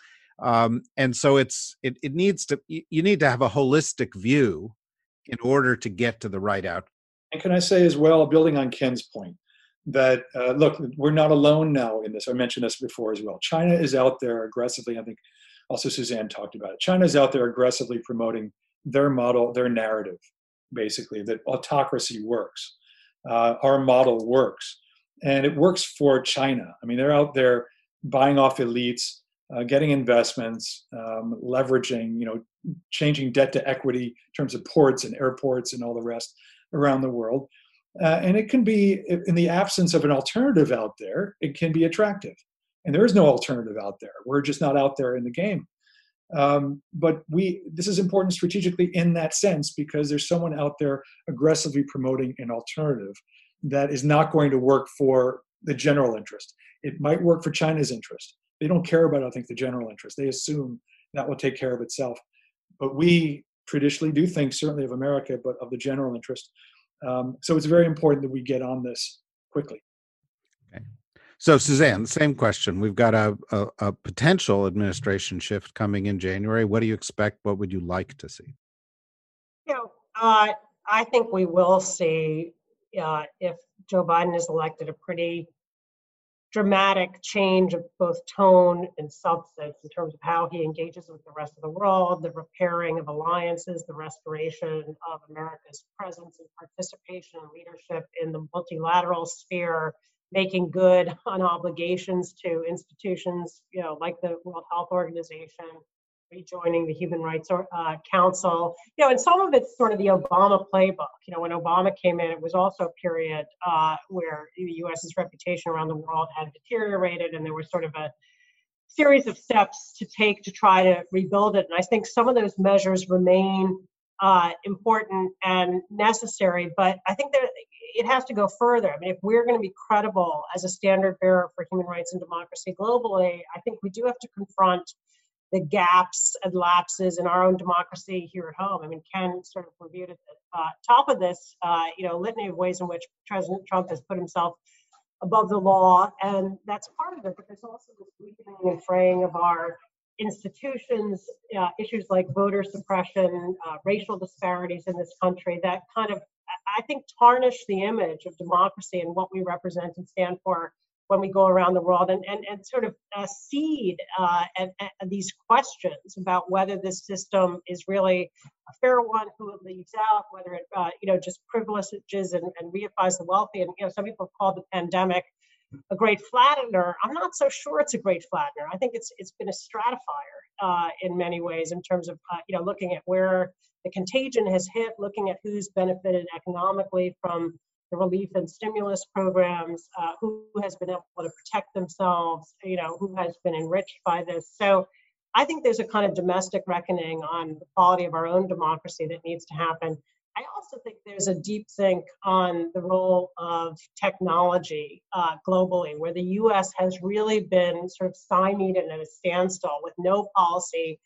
Um, and so it's it, it needs to you need to have a holistic view in order to get to the right outcome. And can I say as well, building on Ken's point, that uh, look, we're not alone now in this. I mentioned this before as well. China is out there aggressively. I think also Suzanne talked about it. China is out there aggressively promoting their model, their narrative, basically that autocracy works. Uh, our model works, and it works for China. I mean, they're out there buying off elites, uh, getting investments, um, leveraging, you know, changing debt to equity in terms of ports and airports and all the rest around the world. Uh, and it can be, in the absence of an alternative out there, it can be attractive. And there is no alternative out there. We're just not out there in the game. Um, but we this is important strategically in that sense because there's someone out there aggressively promoting an alternative that is not going to work for the general interest. It might work for China's interest. They don't care about, I think, the general interest. They assume that will take care of itself. But we traditionally do think, certainly of America, but of the general interest. Um, so it's very important that we get on this quickly. So, Suzanne, same question. We've got a, a, a, potential administration shift coming in January. What do you expect? What would you like to see? You know, uh, I think we will see uh, if Joe Biden is elected a pretty dramatic change of both tone and substance in terms of how he engages with the rest of the world, the repairing of alliances, the restoration of America's presence and participation and leadership in the multilateral sphere making good *laughs* on obligations to institutions, you know, like the World Health Organization, rejoining the Human Rights uh, Council. You know, and some of it's sort of the Obama playbook. You know, when Obama came in, it was also a period uh, where the U.S.'s reputation around the world had deteriorated, and there was sort of a series of steps to take to try to rebuild it. And I think some of those measures remain uh, important and necessary, but I think that it has to go further. I mean, if we're going to be credible as a standard bearer for human rights and democracy globally, I think we do have to confront the gaps and lapses in our own democracy here at home. I mean, Ken sort of reviewed at the uh, top of this, uh, you know, litany of ways in which President Trump has put himself above the law, and that's part of it. But there's also this weakening and fraying of our institutions, uh, issues like voter suppression, uh, racial disparities in this country that kind of I think, tarnish the image of democracy and what we represent and stand for when we go around the world and, and, and sort of uh, seed uh, and, and these questions about whether this system is really a fair one, who it leaves out, whether it uh, you know just privileges and, and reifies the wealthy. And you know some people have called the pandemic a great flattener. I'm not so sure it's a great flattener. I think it's it's been a stratifier uh, in many ways in terms of uh, you know looking at where the contagion has hit, looking at who's benefited economically from the relief and stimulus programs, uh, who has been able to protect themselves, you know, who has been enriched by this. So I think there's a kind of domestic reckoning on the quality of our own democracy that needs to happen. I also think there's a deep think on the role of technology uh, globally, where the US has really been sort of stymied and at a standstill with no policy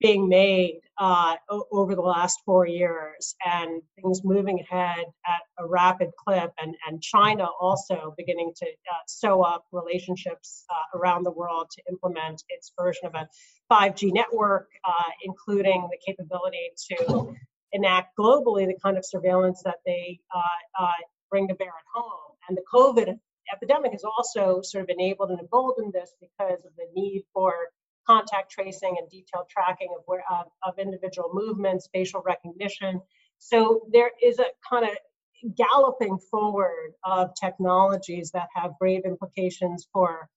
being made uh, over the last four years and things moving ahead at a rapid clip, and, and China also beginning to uh, sew up relationships uh, around the world to implement its version of a 5G network, uh, including the capability to enact globally the kind of surveillance that they uh, uh, bring to bear at home. And the COVID epidemic has also sort of enabled and emboldened this because of the need for contact tracing and detailed tracking of, where, uh, of individual movements, facial recognition. So there is a kind of galloping forward of technologies that have grave implications for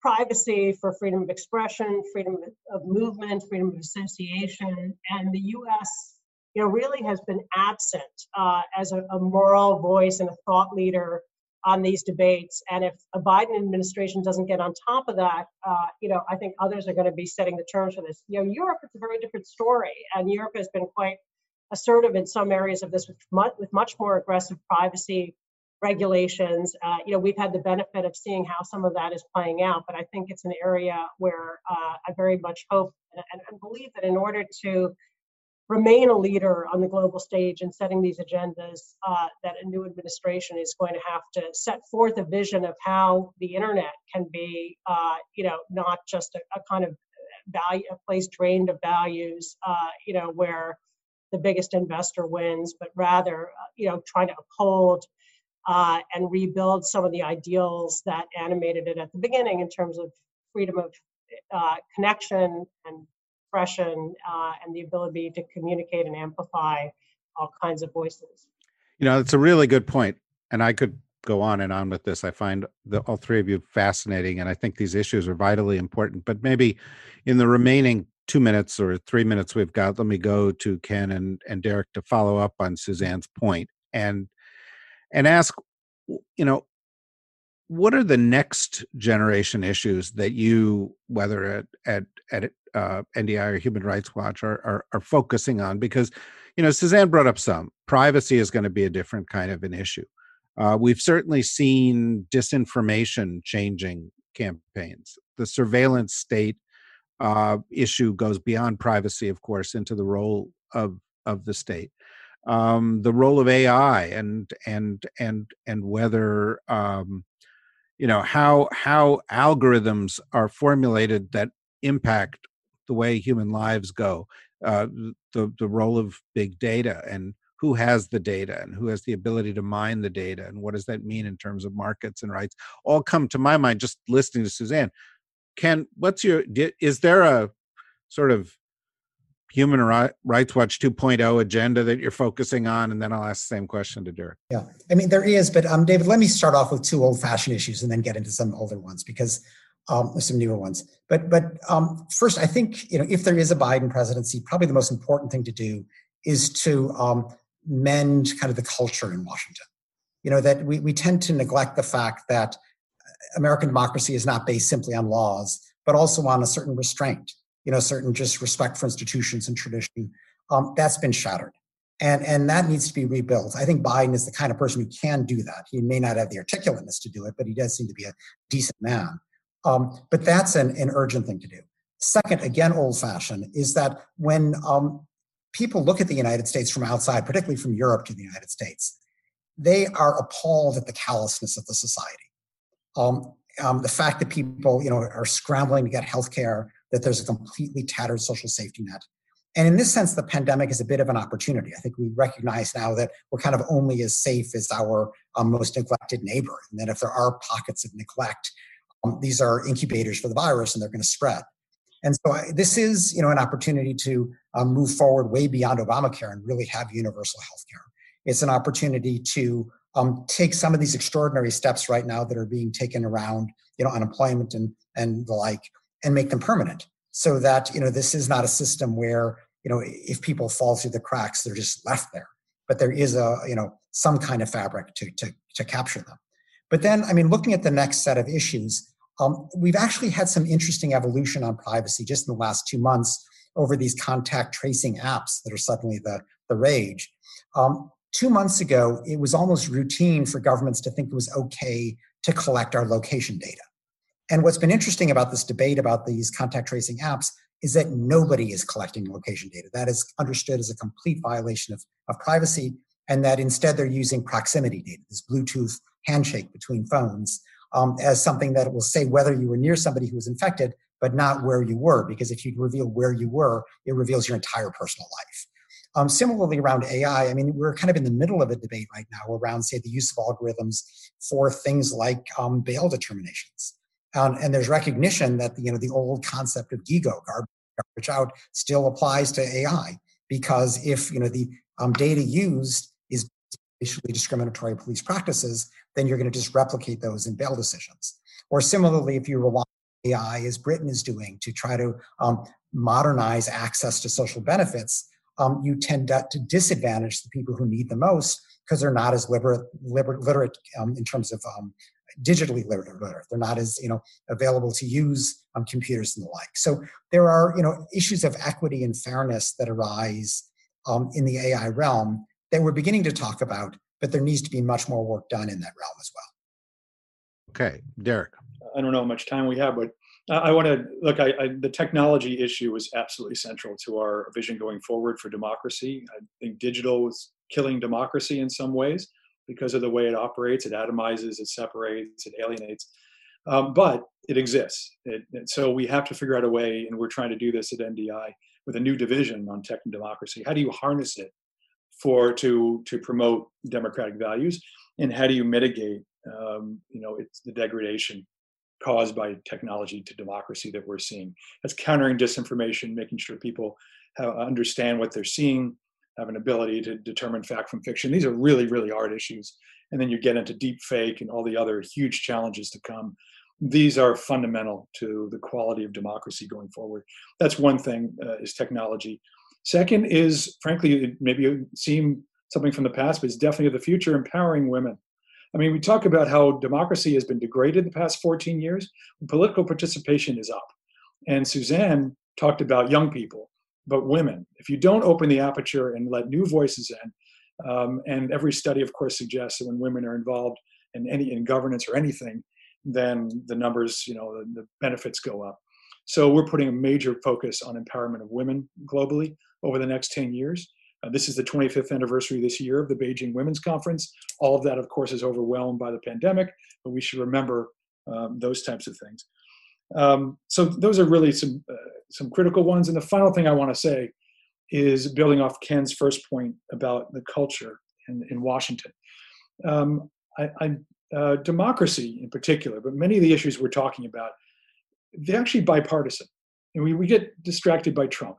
privacy, for freedom of expression, freedom of movement, freedom of association, and the U.S. You know, really has been absent uh, as a, a moral voice and a thought leader on these debates. And if a Biden administration doesn't get on top of that, uh, you know, I think others are going to be setting the terms for this. You know, Europe is a very different story, and Europe has been quite assertive in some areas of this with much, with much more aggressive privacy regulations. Uh, you know, we've had the benefit of seeing how some of that is playing out, but I think it's an area where uh, I very much hope and, and believe that in order to remain a leader on the global stage and setting these agendas uh, that a new administration is going to have to set forth a vision of how the internet can be uh, you know not just a, a, kind of value a place drained of values uh, you know where the biggest investor wins but rather uh, you know trying to uphold uh, and rebuild some of the ideals that animated it at the beginning in terms of freedom of uh, connection and expression uh, and the ability to communicate and amplify all kinds of voices. You know, it's a really good point, and I could go on and on with this. I find the, all three of you fascinating, and I think these issues are vitally important. But maybe in the remaining two minutes or three minutes we've got, let me go to Ken and, and Derek to follow up on Suzanne's point and and ask, you know, what are the next generation issues that you, whether at at at uh, NDI or Human Rights Watch are, are, are focusing on because you know Suzanne brought up some privacy is going to be a different kind of an issue. Uh, we've certainly seen disinformation changing campaigns. The surveillance state uh, issue goes beyond privacy, of course, into the role of of the state. Um, the role of AI and and and and whether um, you know how how algorithms are formulated that impact the way human lives go uh, the the role of big data and who has the data and who has the ability to mine the data and what does that mean in terms of markets and rights all come to my mind just listening to suzanne. Ken what's your is there a sort of human rights watch 2.0 agenda that you're focusing on? And then i'll ask the same question to derek. Yeah. I mean there is but um, david let me start off with two old fashioned issues and then get into some older ones because um, some newer ones. But but um, first, I think you know if there is a Biden presidency, probably the most important thing to do is to um, mend kind of the culture in Washington. You know that we we tend to neglect the fact that American democracy is not based simply on laws, but also on a certain restraint. You know, certain just respect for institutions and tradition. Um, that's been shattered. And, and that needs to be rebuilt. I think Biden is the kind of person who can do that. He may not have the articulateness to do it, but he does seem to be a decent man. Um, but that's an, an urgent thing to do. Second, again, old fashioned, is that when um, people look at the United States from outside, particularly from Europe to the United States, they are appalled at the callousness of the society. Um, um, the fact that people, you know, are scrambling to get health care, that there's a completely tattered social safety net. And in this sense, the pandemic is a bit of an opportunity. I think we recognize now that we're kind of only as safe as our um, most neglected neighbor, and that if there are pockets of neglect, um, these are incubators for the virus and they're going to spread. And so I, this is, you know, an opportunity to um, move forward way beyond Obamacare and really have universal health care. It's an opportunity to um, take some of these extraordinary steps right now that are being taken around, you know, unemployment and and the like, and make them permanent, so that you know this is not a system where you know if people fall through the cracks, they're just left there. But there is a you know some kind of fabric to to to capture them. But then, I mean, looking at the next set of issues, um, we've actually had some interesting evolution on privacy just in the last two months over these contact tracing apps that are suddenly the, the rage. Um, two months ago, it was almost routine for governments to think it was okay to collect our location data. And what's been interesting about this debate about these contact tracing apps is that nobody is collecting location data. That is understood as a complete violation of, of privacy. and that instead they're using proximity data, this Bluetooth handshake between phones, um, as something that will say whether you were near somebody who was infected, but not where you were, because if you reveal where you were, it reveals your entire personal life. Um, similarly, around AI, I mean, we're kind of in the middle of a debate right now around, say, the use of algorithms for things like um, bail determinations. Um, and there's recognition that the, you know the old concept of GIGO, garbage out, still applies to AI because if you know the um, data used racially discriminatory police practices, then you're going to just replicate those in bail decisions. Or similarly, if you rely on AI, as Britain is doing, to try to um, modernize access to social benefits, um, you tend to, to, disadvantage the people who need the most because they're not as literate, um, in terms of um, digitally literate, literate. They're not as you know available to use um, computers and the like. So there are you know issues of equity and fairness that arise um, in the AI realm that we're beginning to talk about, but there needs to be much more work done in that realm as well. Okay, Derek. I don't know how much time we have, but I want to look. I, I, the technology issue is absolutely central to our vision going forward for democracy. I think digital is killing democracy in some ways because of the way it operates. It atomizes, it separates, it alienates, um, but it exists. It, so we have to figure out a way, and we're trying to do this at NDI with a new division on tech and democracy. How do you harness it for to to promote democratic values, and how do you mitigate, um, you know, it's the degradation caused by technology to democracy that we're seeing. That's countering disinformation, making sure people have, understand what they're seeing, have an ability to determine fact from fiction. These are really, really hard issues. And then you get into deep fake and all the other huge challenges to come. These are fundamental to the quality of democracy going forward. That's one thing uh, is technology. Second is, frankly, maybe it seem something from the past, but it's definitely the future, empowering women. I mean, we talk about how democracy has been degraded the past 14 years. Political participation is up. And Suzanne talked about young people, but women. If you don't open the aperture and let new voices in, um, and every study, of course, suggests that when women are involved in any in governance or anything, then the numbers, you know, the, the benefits go up. So we're putting a major focus on empowerment of women globally over the next 10 years. Uh, this is the 25th anniversary this year of the Beijing Women's Conference. All of that, of course, is overwhelmed by the pandemic, but we should remember um, those types of things. Um, so those are really some uh, some critical ones. And the final thing I want to say is building off Ken's first point about the culture in, in Washington. Um, I, I, uh, democracy in particular, but many of the issues we're talking about, they're actually bipartisan. And we, we get distracted by Trump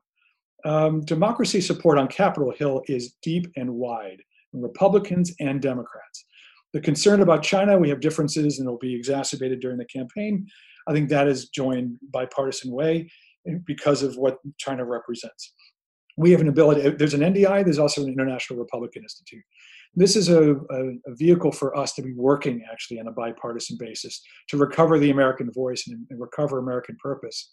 um, democracy support on Capitol Hill is deep and wide, Republicans and Democrats. The concern about China, we have differences and it will be exacerbated during the campaign. I think that is joined bipartisan way because of what China represents. We have an ability, there's an NDI, there's also an International Republican Institute. This is a, a, a vehicle for us to be working actually on a bipartisan basis to recover the American voice and, and recover American purpose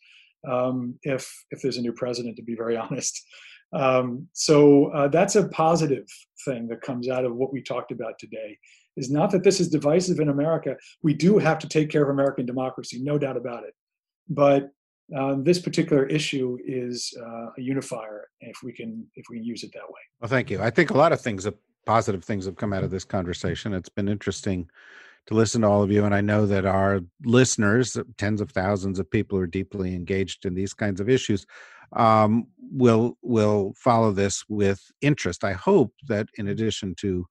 um, if if there's a new president, to be very *laughs* honest. Um, so uh, that's a positive thing that comes out of what we talked about today. Is not that this is divisive in America. We do have to take care of American democracy, no doubt about it. But uh, this particular issue is uh, a unifier if we can if we can use it that way. Well, thank you. I think a lot of things, positive things, have come out of this conversation. It's been interesting to listen to all of you. And I know that our listeners, tens of thousands of people who are deeply engaged in these kinds of issues, um, will will follow this with interest. I hope that in addition to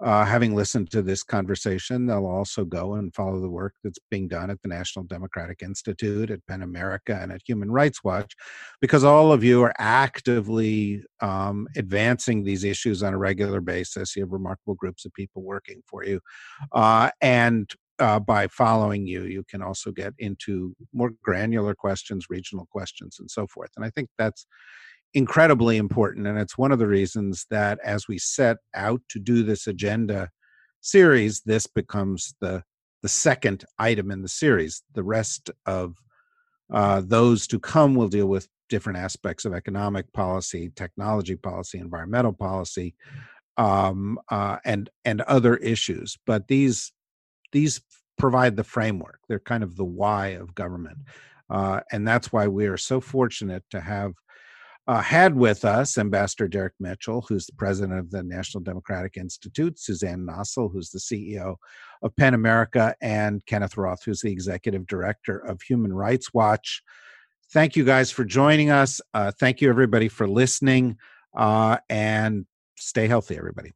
uh, having listened to this conversation, they'll also go and follow the work that's being done at the National Democratic Institute, at PEN America, and at Human Rights Watch, because all of you are actively um, advancing these issues on a regular basis. You have remarkable groups of people working for you. Uh, and uh, by following you, you can also get into more granular questions, regional questions, and so forth. And I think that's incredibly important. And it's one of the reasons that as we set out to do this agenda series, this becomes the the second item in the series. The rest of uh, those to come will deal with different aspects of economic policy, technology policy, environmental policy, um, uh, and and other issues. But these these provide the framework. They're kind of the why of government, uh, and that's why we are so fortunate to have uh, had with us Ambassador Derek Mitchell, who's the president of the National Democratic Institute, Suzanne Nossel, who's the CEO of PEN America, and Kenneth Roth, who's the executive director of Human Rights Watch. Thank you guys for joining us. Uh, thank you, everybody, for listening. Uh, and stay healthy, everybody.